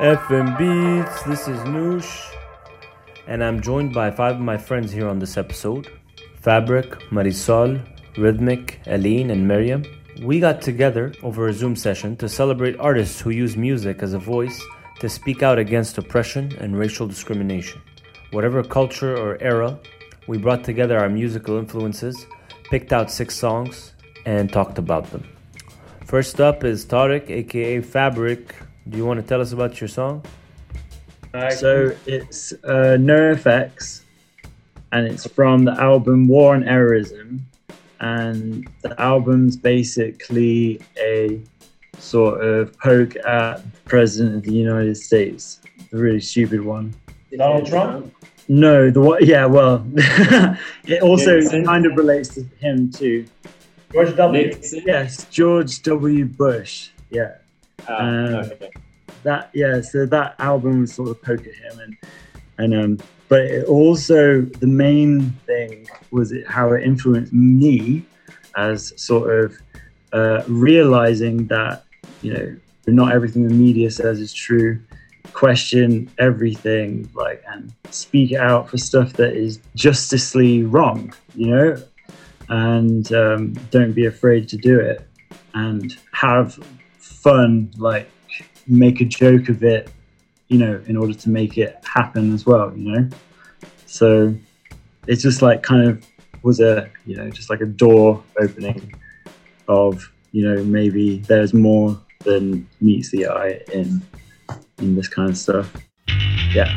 FM Beats, this is Noosh, and I'm joined by five of my friends here on this episode Fabric, Marisol, Rhythmic, Aline, and Miriam. We got together over a Zoom session to celebrate artists who use music as a voice to speak out against oppression and racial discrimination. Whatever culture or era, we brought together our musical influences, picked out six songs, and talked about them. First up is Tariq, aka Fabric. Do you want to tell us about your song? So it's uh, NoFX, and it's from the album War on Errorism, and the album's basically a sort of poke at the President of the United States. A really stupid one. Donald Trump? No, the what? Yeah, well, it also Nixon? kind of relates to him too. George W. Nixon? Yes, George W. Bush. Yeah. Ah, Um, okay. that yeah so that album was sort of poke at him and and um but it also the main thing was it how it influenced me as sort of uh, realizing that you know not everything the media says is true question everything like and speak out for stuff that is justicely wrong you know and um, don't be afraid to do it and have fun like make a joke of it, you know, in order to make it happen as well, you know. So it's just like kind of was a you know just like a door opening of you know maybe there's more than meets the eye in in this kind of stuff. Yeah.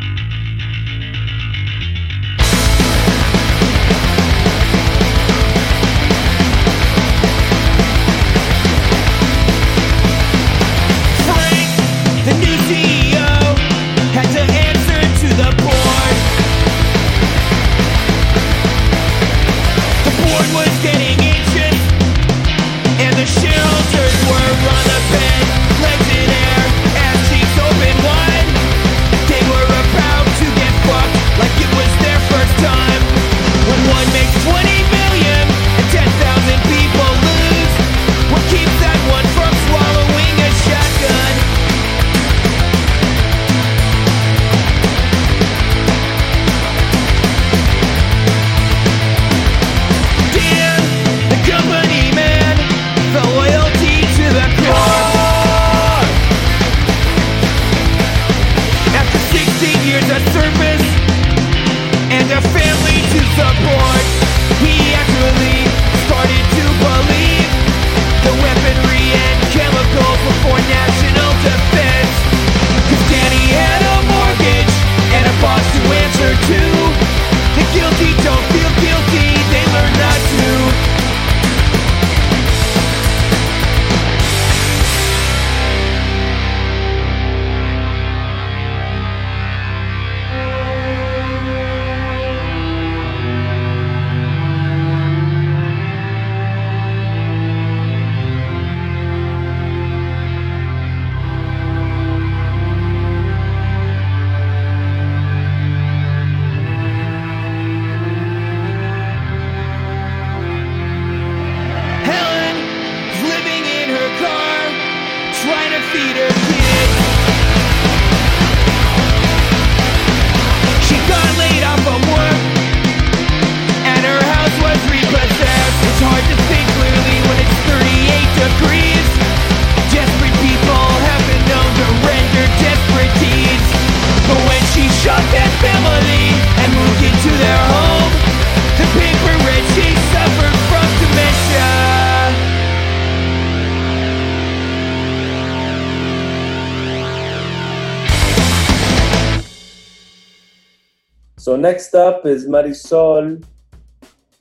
Next up is Marisol.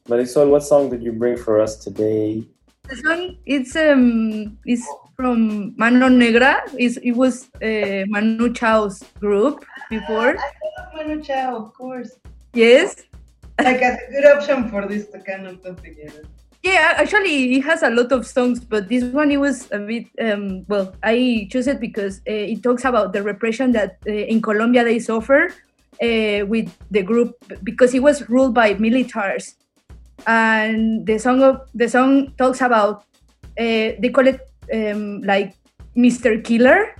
Marisol, what song did you bring for us today? The song it's um is from Mano Negra. It's, it was uh, Manu Chao's group before. Manu Chao, of course. Yes. Like a good option for this to kind of put together. Yeah, actually, it has a lot of songs, but this one it was a bit. Um, well, I chose it because uh, it talks about the repression that uh, in Colombia they suffer uh, with the group because it was ruled by militaries, and the song of the song talks about uh, they call it um, like Mr. Killer.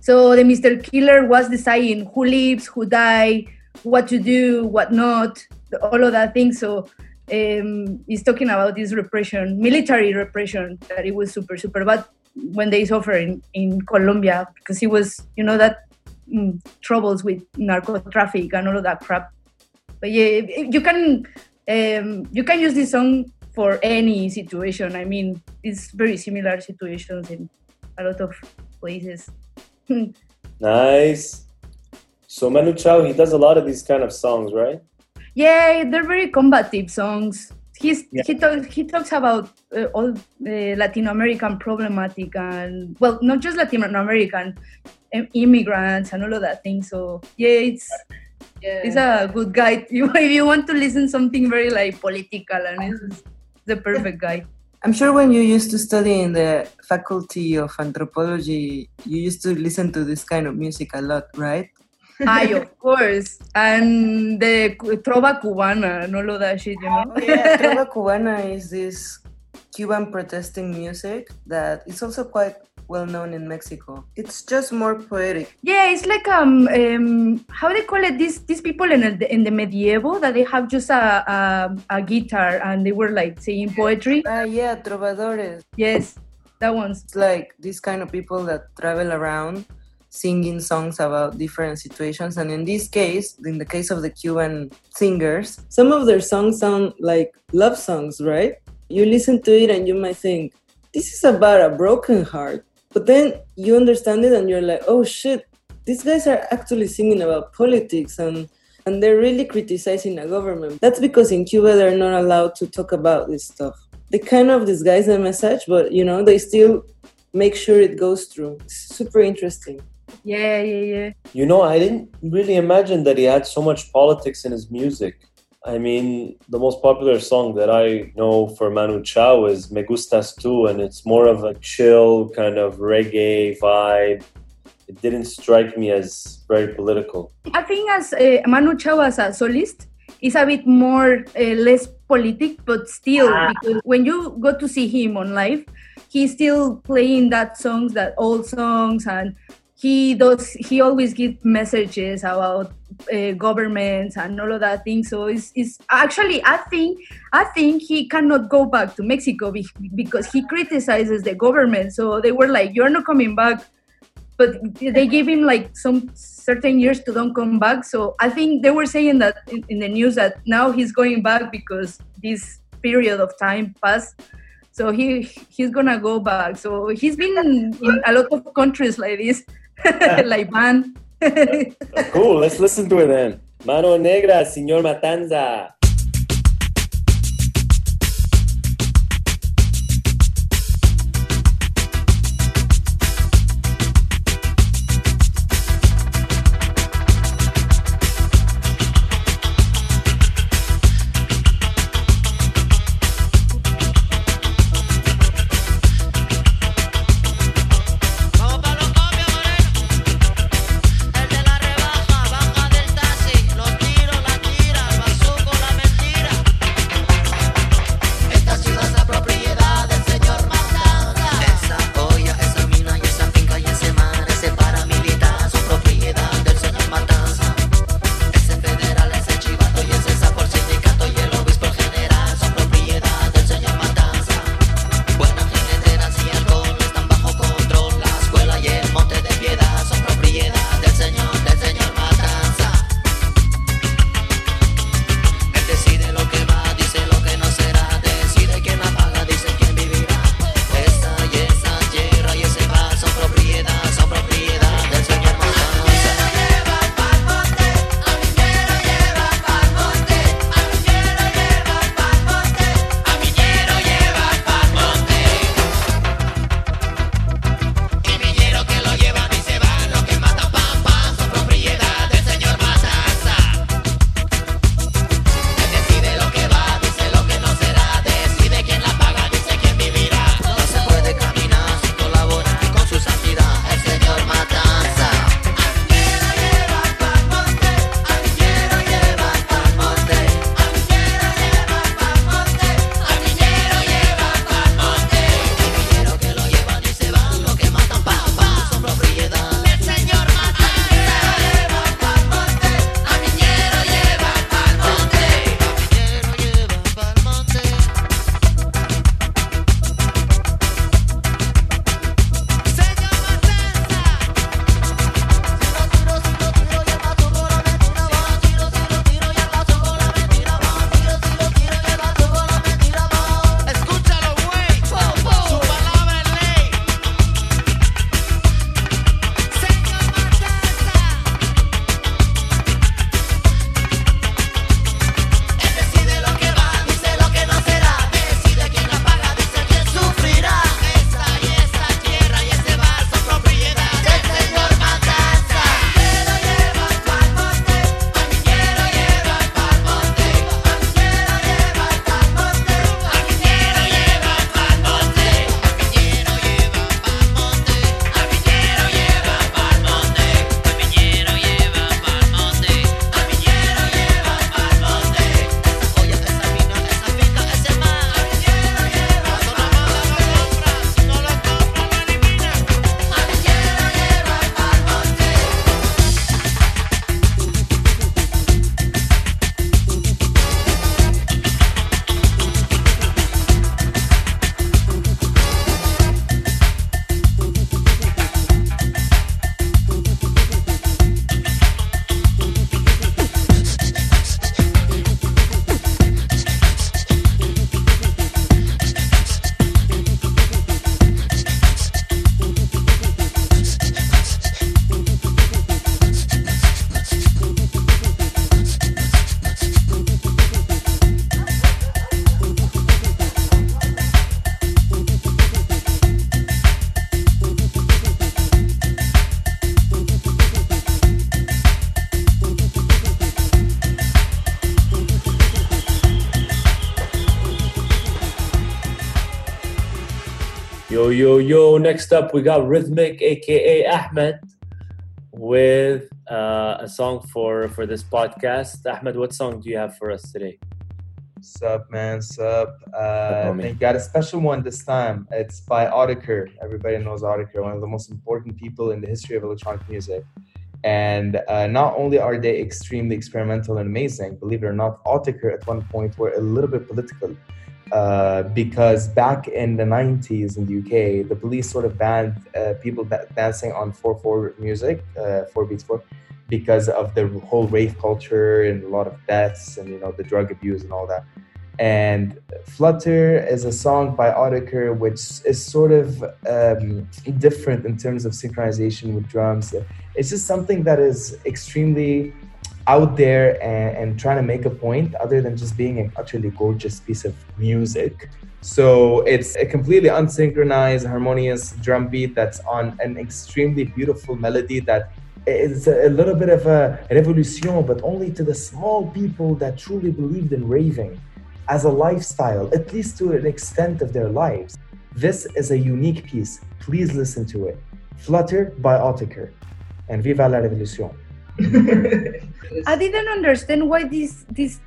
So the Mr. Killer was deciding who lives, who die, what to do, what not, all of that thing. So um, he's talking about this repression, military repression, that it was super, super bad when they suffer in, in Colombia because it was, you know, that mm, troubles with narco traffic and all of that crap. But yeah, you can um, you can use this song for any situation. I mean, it's very similar situations in a lot of places. Nice. So Manu Chao, he does a lot of these kind of songs, right? Yeah, they're very combative songs. He's Yeah. he talks he talks about uh, all uh, Latin American problematic and well, not just Latin American immigrants and all of that thing. So yeah, it's Yeah. it's a good guy. You if you want to listen something very like political and it's uh-huh. the perfect guy. I'm sure when you used to study in the faculty of anthropology, you used to listen to this kind of music a lot, right? I of course and the trova cubana and all of that shit, you know. Yeah, Trova Cubana is this Cuban protesting music that is also quite well known in Mexico. It's just more poetic. Yeah, it's like um, um how they call it these these people in the in the medieval that they have just a a, a guitar and they were like saying poetry. Ah, yeah, trovadores. Yes, that one's It's like these kind of people that travel around singing songs about different situations. And in this case, in the case of the Cuban singers, some of their songs sound like love songs, right? You listen to it and you might think, this is about a broken heart. But then you understand it and you're like, oh shit, these guys are actually singing about politics and and they're really criticizing a government. That's because in Cuba they're not allowed to talk about this stuff. They kind of disguise the message, but you know, they still make sure it goes through. It's super interesting. yeah, yeah, yeah. You know, I didn't really imagine that he had so much politics in his music. I mean, the most popular song that I know for Manu Chao is Me Gustas Tu, and it's more of a chill kind of reggae vibe. It didn't strike me as very political. I think as uh, Manu Chao as a solist is a bit more uh, less politic, but still because when you go to see him on live, he's still playing that songs, that old songs, and he does. He always gives messages about uh, governments and all of that thing. So it's, it's actually I think I think he cannot go back to Mexico be- because he criticizes the government. So they were like, "You're not coming back." but they gave him like some certain years to don't come back. So I think they were saying that in, in the news that now he's going back because this period of time passed. So he he's gonna go back. So he's been in, in a lot of countries like this, like Van. Cool, let's listen to it then. Mano Negra, Señor Matanza. Next up, we got Rhythmic, aka Ahmed, with uh, a song for, for this podcast. Ahmed, what song do you have for us today? Sup, man, sup. Uh, homie. they got a special one this time. It's by Autechre. Everybody knows Autechre, one of the most important people in the history of electronic music. And uh, not only are they extremely experimental and amazing, believe it or not, Autechre at one point were a little bit political. Uh, because back in the 90s in the UK, the police sort of banned uh, people da- dancing on 4-4 music, uh, 4 beats 4, because of the whole rave culture and a lot of deaths and you know the drug abuse and all that. And Flutter is a song by Autechre, which is sort of um, different in terms of synchronization with drums. It's just something that is extremely out there and, and trying to make a point other than just being an utterly gorgeous piece of music. So it's a completely unsynchronized, harmonious drum beat that's on an extremely beautiful melody that is a little bit of a revolution, but only to the small people that truly believed in raving as a lifestyle, at least to an extent of their lives. This is a unique piece. Please listen to it. Flutter by Autechre. And viva la revolution. I didn't understand why this this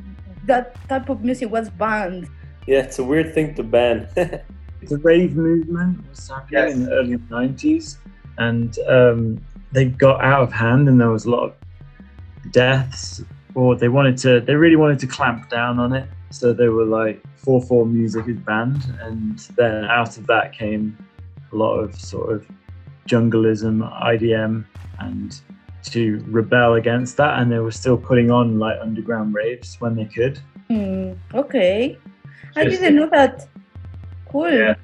that type of music was banned. Yeah, it's a weird thing to ban. the rave movement was happening in the early 90s and um, they got out of hand and there was a lot of deaths or they wanted to they really wanted to clamp down on it so they were like 4-4 music is banned and then out of that came a lot of sort of jungleism idm and to rebel against that and they were still putting on like underground raves when they could Hmm, okay, I didn't know that. Cool. Yeah.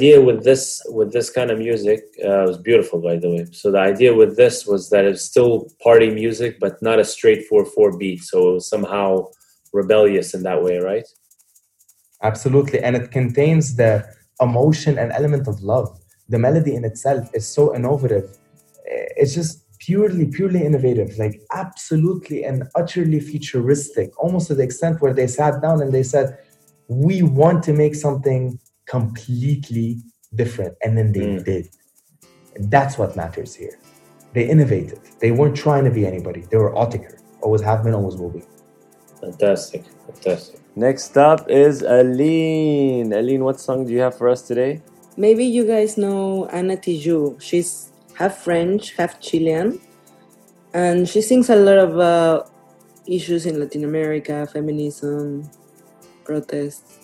Idea with this with this kind of music uh, was beautiful, by the way. So the idea with this was that it's still party music, but not a straight four four beat. So somehow rebellious in that way, right? Absolutely. And it contains the emotion and element of love. The melody in itself is so innovative. Eh, It's just purely, purely innovative, like absolutely and utterly futuristic, almost to the extent where they sat down and they said, We want to make something completely different. And then they Mm. did. That's what matters here. They innovated. They weren't trying to be anybody. They were Autechre. Always have been, always will be. Fantastic, fantastic. Next up is Aline. Aline, what song do you have for us today? Maybe you guys know Anna Tijoux. She's half French, half Chilean, and she sings a lot about issues in Latin America, feminism, protests.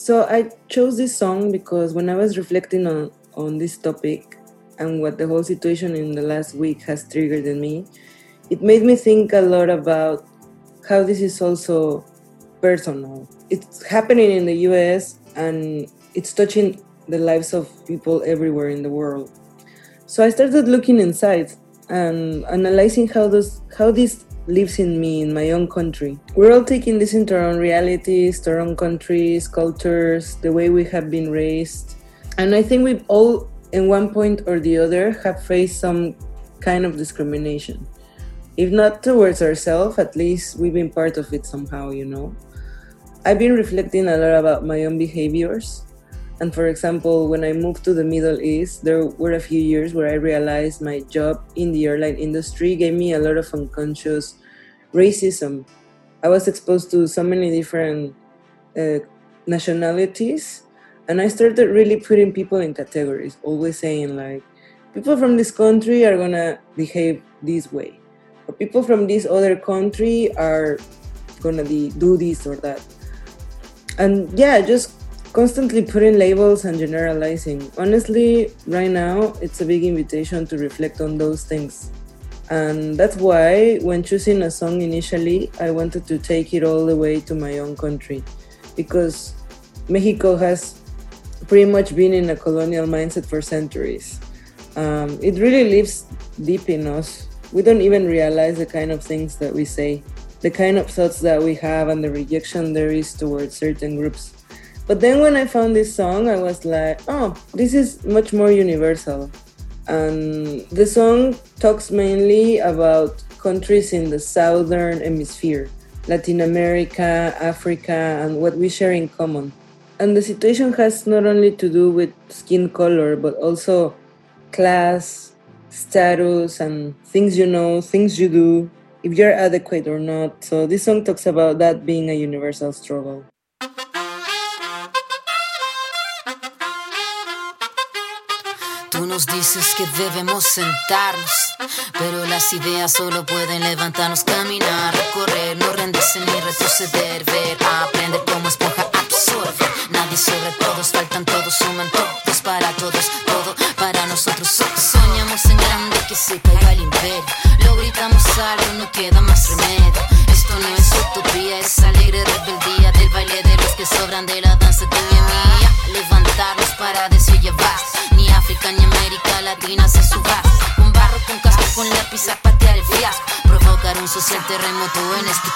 So I chose this song because when I was reflecting on, on this topic and what the whole situation in the last week has triggered in me, it made me think a lot about how this is also personal. It's happening in the US and it's touching the lives of people everywhere in the world. So I started looking inside and analyzing how this how this lives in me in my own country. We're all taking this into our own realities, to our own countries, cultures, the way we have been raised. And I think we've all in one point or the other have faced some kind of discrimination. If not towards ourselves, at least we've been part of it somehow, you know. I've been reflecting a lot about my own behaviors. And for example, when I moved to the Middle East, there were a few years where I realized my job in the airline industry gave me a lot of unconscious racism. I was exposed to so many different uh, nationalities, and I started really putting people in categories, always saying, like, people from this country are gonna behave this way, or people from this other country are gonna be, do this or that. And yeah, just constantly putting labels and generalizing. Honestly, right now, it's a big invitation to reflect on those things. And that's why, when choosing a song initially, I wanted to take it all the way to my own country. Because Mexico has pretty much been in a colonial mindset for centuries. Um, it really lives deep in us. We don't even realize the kind of things that we say, the kind of thoughts that we have, and the rejection there is towards certain groups. But then when I found this song, I was like, oh, this is much more universal. And the song talks mainly about countries in the southern hemisphere, Latin America, Africa, and what we share in common. And the situation has not only to do with skin color, but also class, status, and things you know, things you do, if you're adequate or not. So this song talks about that being a universal struggle. Nos dices que debemos sentarnos, pero las ideas solo pueden levantarnos, caminar, recorrer, no rendirse ni retroceder, ver, aprender como esponja absorbe. Nadie sobre todos, faltan todos, suman todos para todos, todo para nosotros. So- Soñamos en grande que se caiga el imperio, lo gritamos alto, no queda más remedio. Esto no es utopía, es alegre rebeldía del baile de los que sobran de la danza de. Levantarnos para decir. América Latina se suba. Con barro, con casco, con lápiz a patear el fiasco. Provocar un social terremoto en este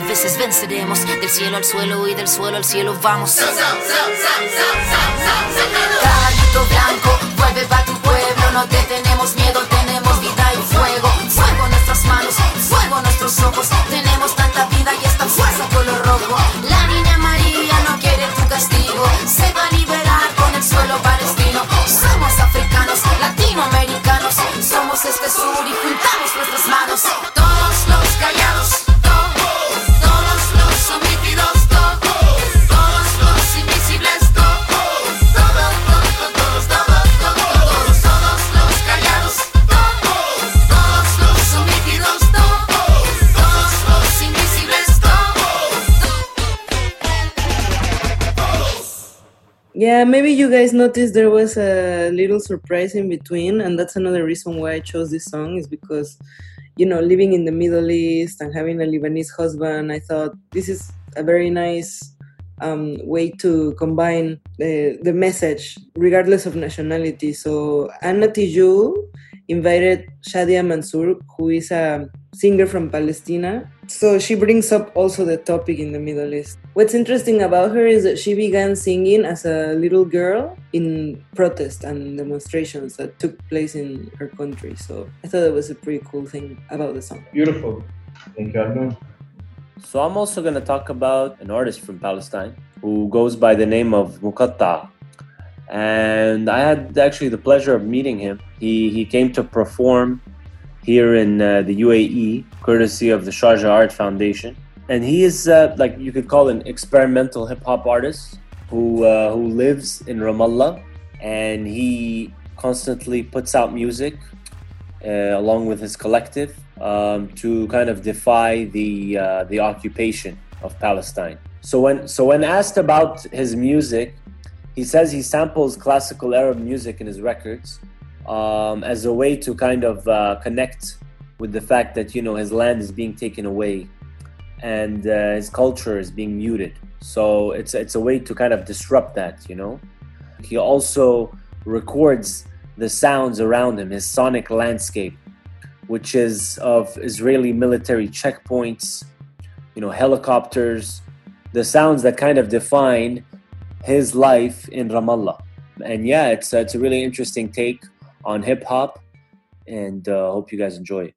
Mil veces venceremos, del cielo al suelo y del suelo al cielo vamos. Caballito blanco, vuelve pa' tu pueblo, no te tenemos miedo, tenemos vida y fuego. Fuego en nuestras manos, fuego en nuestros ojos, tenemos tanta vida y esta fuerza color rojo. La niña María no quiere tu castigo, se va a liberar con el suelo palestino. Somos africanos, latinoamericanos, somos este sur y juntamos nuestras manos. Yeah, maybe you guys noticed there was a little surprise in between, and that's another reason why I chose this song is because, you know, living in the Middle East and having a Lebanese husband, I thought this is a very nice um, way to combine the, the message regardless of nationality. So Anna Tijoux invited Shadia Mansour, who is a singer from Palestine. So she brings up also the topic in the Middle East. What's interesting about her is that she began singing as a little girl in protest and demonstrations that took place in her country. So I thought that was a pretty cool thing about the song. Beautiful. Thank you, Arno. So I'm also going to talk about an artist from Palestine who goes by the name of Muqata'a. And I had actually the pleasure of meeting him. He, he came to perform here in uh, the UAE, courtesy of the Sharjah Art Foundation. And he is uh, like you could call an experimental hip hop artist who uh, who lives in Ramallah, and he constantly puts out music uh, along with his collective um, to kind of defy the uh, the occupation of Palestine. So when so when asked about his music, he says he samples classical Arab music in his records um, as a way to kind of uh, connect with the fact that you know his land is being taken away and uh, his culture is being muted. So it's it's a way to kind of disrupt that, you know. He also records the sounds around him, his sonic landscape, which is of Israeli military checkpoints, you know, helicopters, the sounds that kind of define his life in Ramallah. And yeah, it's it's a really interesting take on hip hop, and uh, hope you guys enjoy it.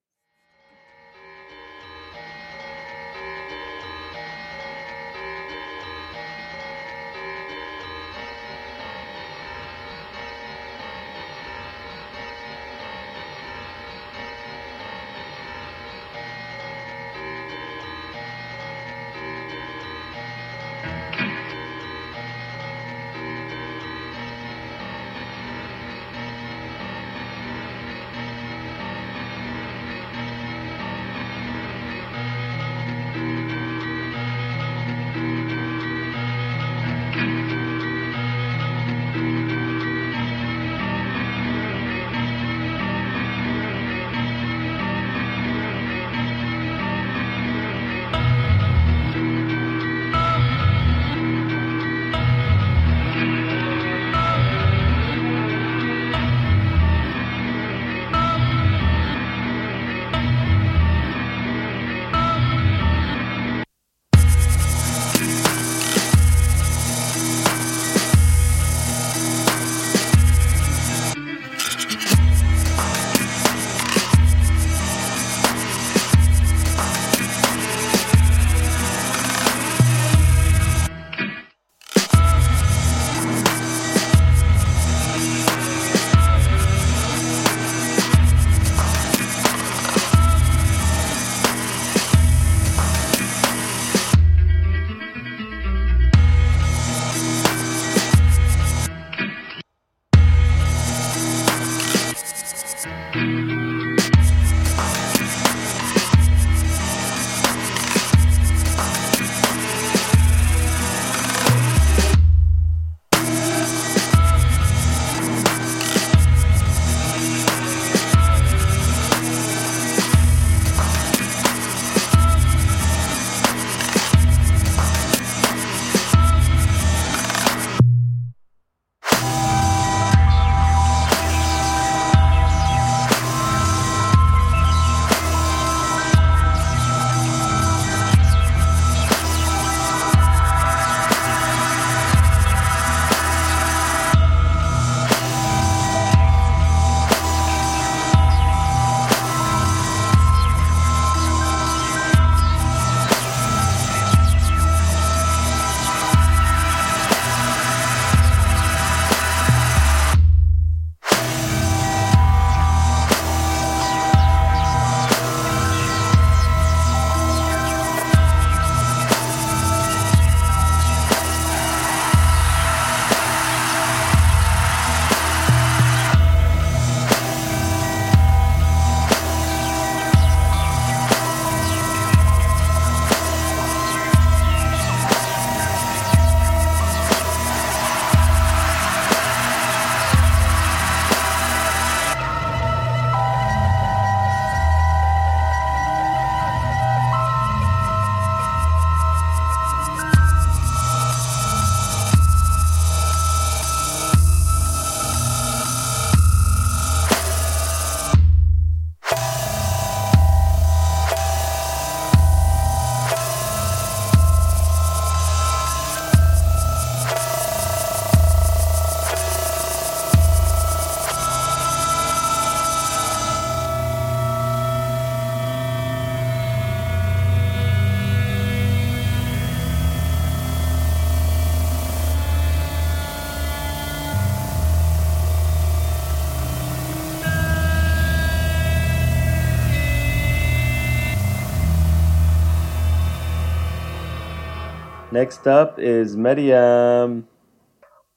Next up is Miriam.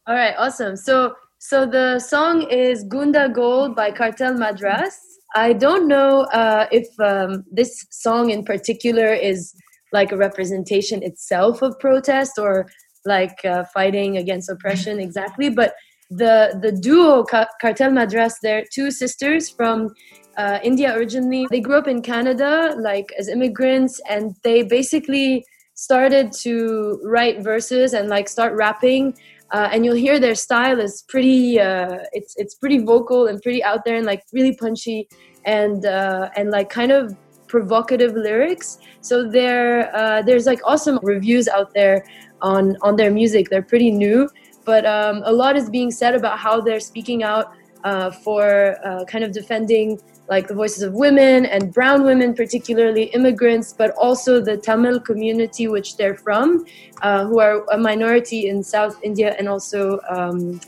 All right, awesome. So so the song is Goonda Gold by Cartel Madras. I don't know uh, if um, this song in particular is like a representation itself of protest or like uh, fighting against oppression exactly, but the the duo Ca- Cartel Madras, they're two sisters from uh, India originally. They grew up in Canada, like as immigrants, and they basically started to write verses and like start rapping uh, and you'll hear their style is pretty uh, it's it's pretty vocal and pretty out there and like really punchy and uh, and like kind of provocative lyrics. So there uh, there's like awesome reviews out there on on their music. They're pretty new but um, a lot is being said about how they're speaking out uh, for uh, kind of defending like the voices of women and brown women, particularly immigrants, but also the Tamil community which they're from, uh, who are a minority in South India and also um,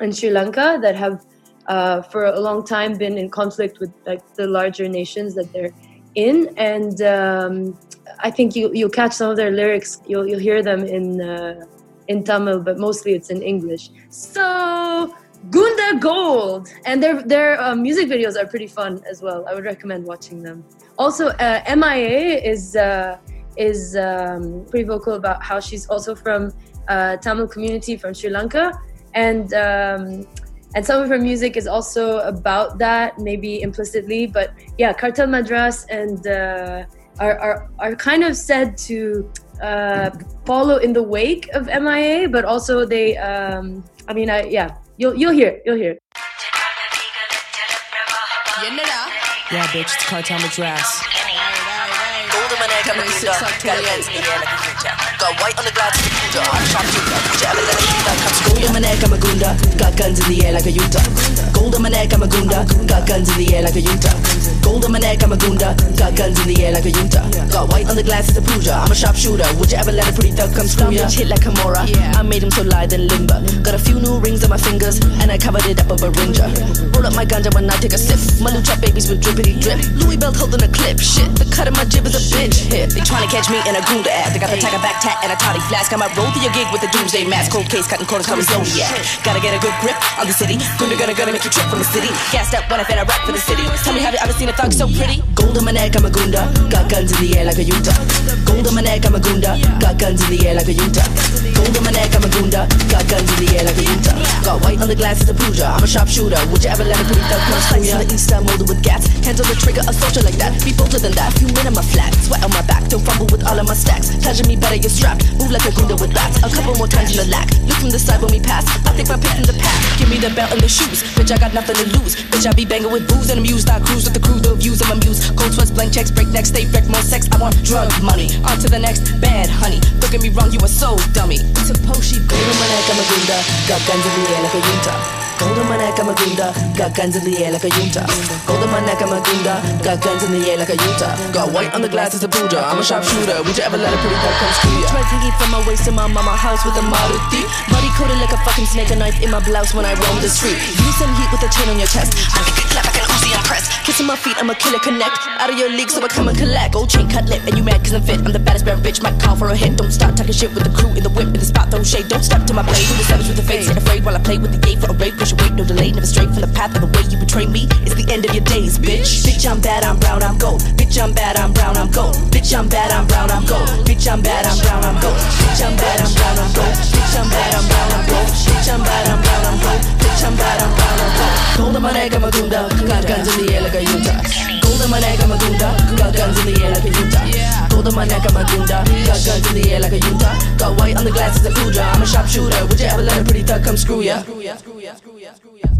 in Sri Lanka that have uh, for a long time been in conflict with like the larger nations that they're in. And um, I think you you'll catch some of their lyrics. You'll you'll hear them in uh, in Tamil, but mostly it's in English. So Goonda Gold, and their their uh, music videos are pretty fun as well. I would recommend watching them. Also, uh, MIA is uh, is um, pretty vocal about how she's also from uh, Tamil community from Sri Lanka, and um, and some of her music is also about that, maybe implicitly. But yeah, Cartel Madras and uh, are, are are kind of said to uh, follow in the wake of MIA, but also they. Um, I mean, I yeah, You'll you'll hear. You'll hear. Yeah, bitch, it's Cartel Madras. brass. Got white on the glass, I'm sharp Gold on my neck, I'm a gunda. Got guns in the air like a Utah. Gold on my neck, I'm a gunda. Got guns in the air like a Utah. Gold on my neck, I'm a gunda. Got guns in the air like a Utah. Got white on the glass, it's a puja. I'm a sharpshooter. Would you ever let a pretty thug come screw ya? Hit like Kimura. I made him so lithe and limber. Got a few new rings on my fingers, and I covered it up with a ringer. Roll up my ganja when I take a sip. My lucha babies with drippity drip. Louis belt holding a clip. Shit, the cut of my jib is a bitch hit. They tryna catch me in a gunda ass. They got the tiger back tat and a toddy flask. I might roll through your gig with a doomsday mask. Cold case, cutting corners, me Zodiac. Gotta get a good grip on the city. Gunda gonna gonna make you trip from the city. Gassed up when I fed I rap for the city. Tell me, have you ever seen a thug so pretty? Gold on my neck, I'm a gunda. Got guns in the air like a Utah. Gold on my neck, I'm a gunda. Got guns in the air like a Utah. Gold on my neck, I'm a gunda. Got guns in the air like a Utah. Got white on the glass, it's a puja. I'm a sharpshooter. Would you ever let a pretty thug come screw ya? the east side molded with gas. Hands on the trigger, a soldier like that. Be bolder than that. Few men in my flat. Sweat on my back. Don't fumble with all of my stacks. Pleasure me better, you're strapped. Move like a gunda with bats. A couple more times in the lack. Look from the side when we pass. I think my pick in the pack. Give me the belt and the shoes. Bitch, I got nothing to lose. Bitch, I be banging with booze and amused. I cruise with the crew, the views of my muse. Cold sweats, blank checks, break necks, stay wrecked, more sex. I want drug money. On to the next bad honey. Don't get me wrong, you are so dummy. A poshi. Gold on my neck, I'm a gunda. Got guns in the air like a yunta. Gold on my neck, I'm a gunda. Got guns in the air like a yunta. Gold on my neck, I'm a gunda. Got guns in the air like a yunta. Got white on the glass, it's a puja. I'm a sharpshooter. Would you ever let a pretty girl come screw ya? Try to from my waist to my mama house with a Maruti. Body coated like a fucking snake, a knife in my blouse when I roam the street. You some heat with a chain on your chest. I it clap like an Uzi, Kissing my feet, I'm a killer connect. Out of your league, so I come and collect. Gold chain cut lip, and you mad cause I'm fit. I'm the baddest bad bitch, might call for a hit. Don't start talking shit with the crew in the whip, in the spot, don't shade. Don't step to my blade. Who the savage with the face? Sit afraid while I play with the gate for a raid. Push away, no delay, never straight from the path of the way you betray me. It's the end of your days, bitch. Bitch, I'm bad, I'm brown, I'm gold. Bitch, I'm bad, I'm brown, I'm gold. Bitch, I'm bad, I'm brown, I'm gold. Bitch, I'm bad, I'm brown, I'm gold. Bitch, I'm bad, I'm brown, I'm gold. Bitch, I'm bad, I'm brown, I'm gold. Bitch, I'm bad, I'm brown, I'm gold. Bitch, I'm bad, I'm brown, I'm gold. On my neck, I'm a gunda. Got guns in the air like a Utah. Gold on my neck, I'm a gunda. Got guns in the air like a Utah. Gold on my neck, I'm a gunda. Got guns in the air like a Utah. Got white on the glass, it's a puja. I'm a sharpshooter. Would you ever let a pretty thug come? Screw ya, screw ya, screw ya, screw ya, screw ya.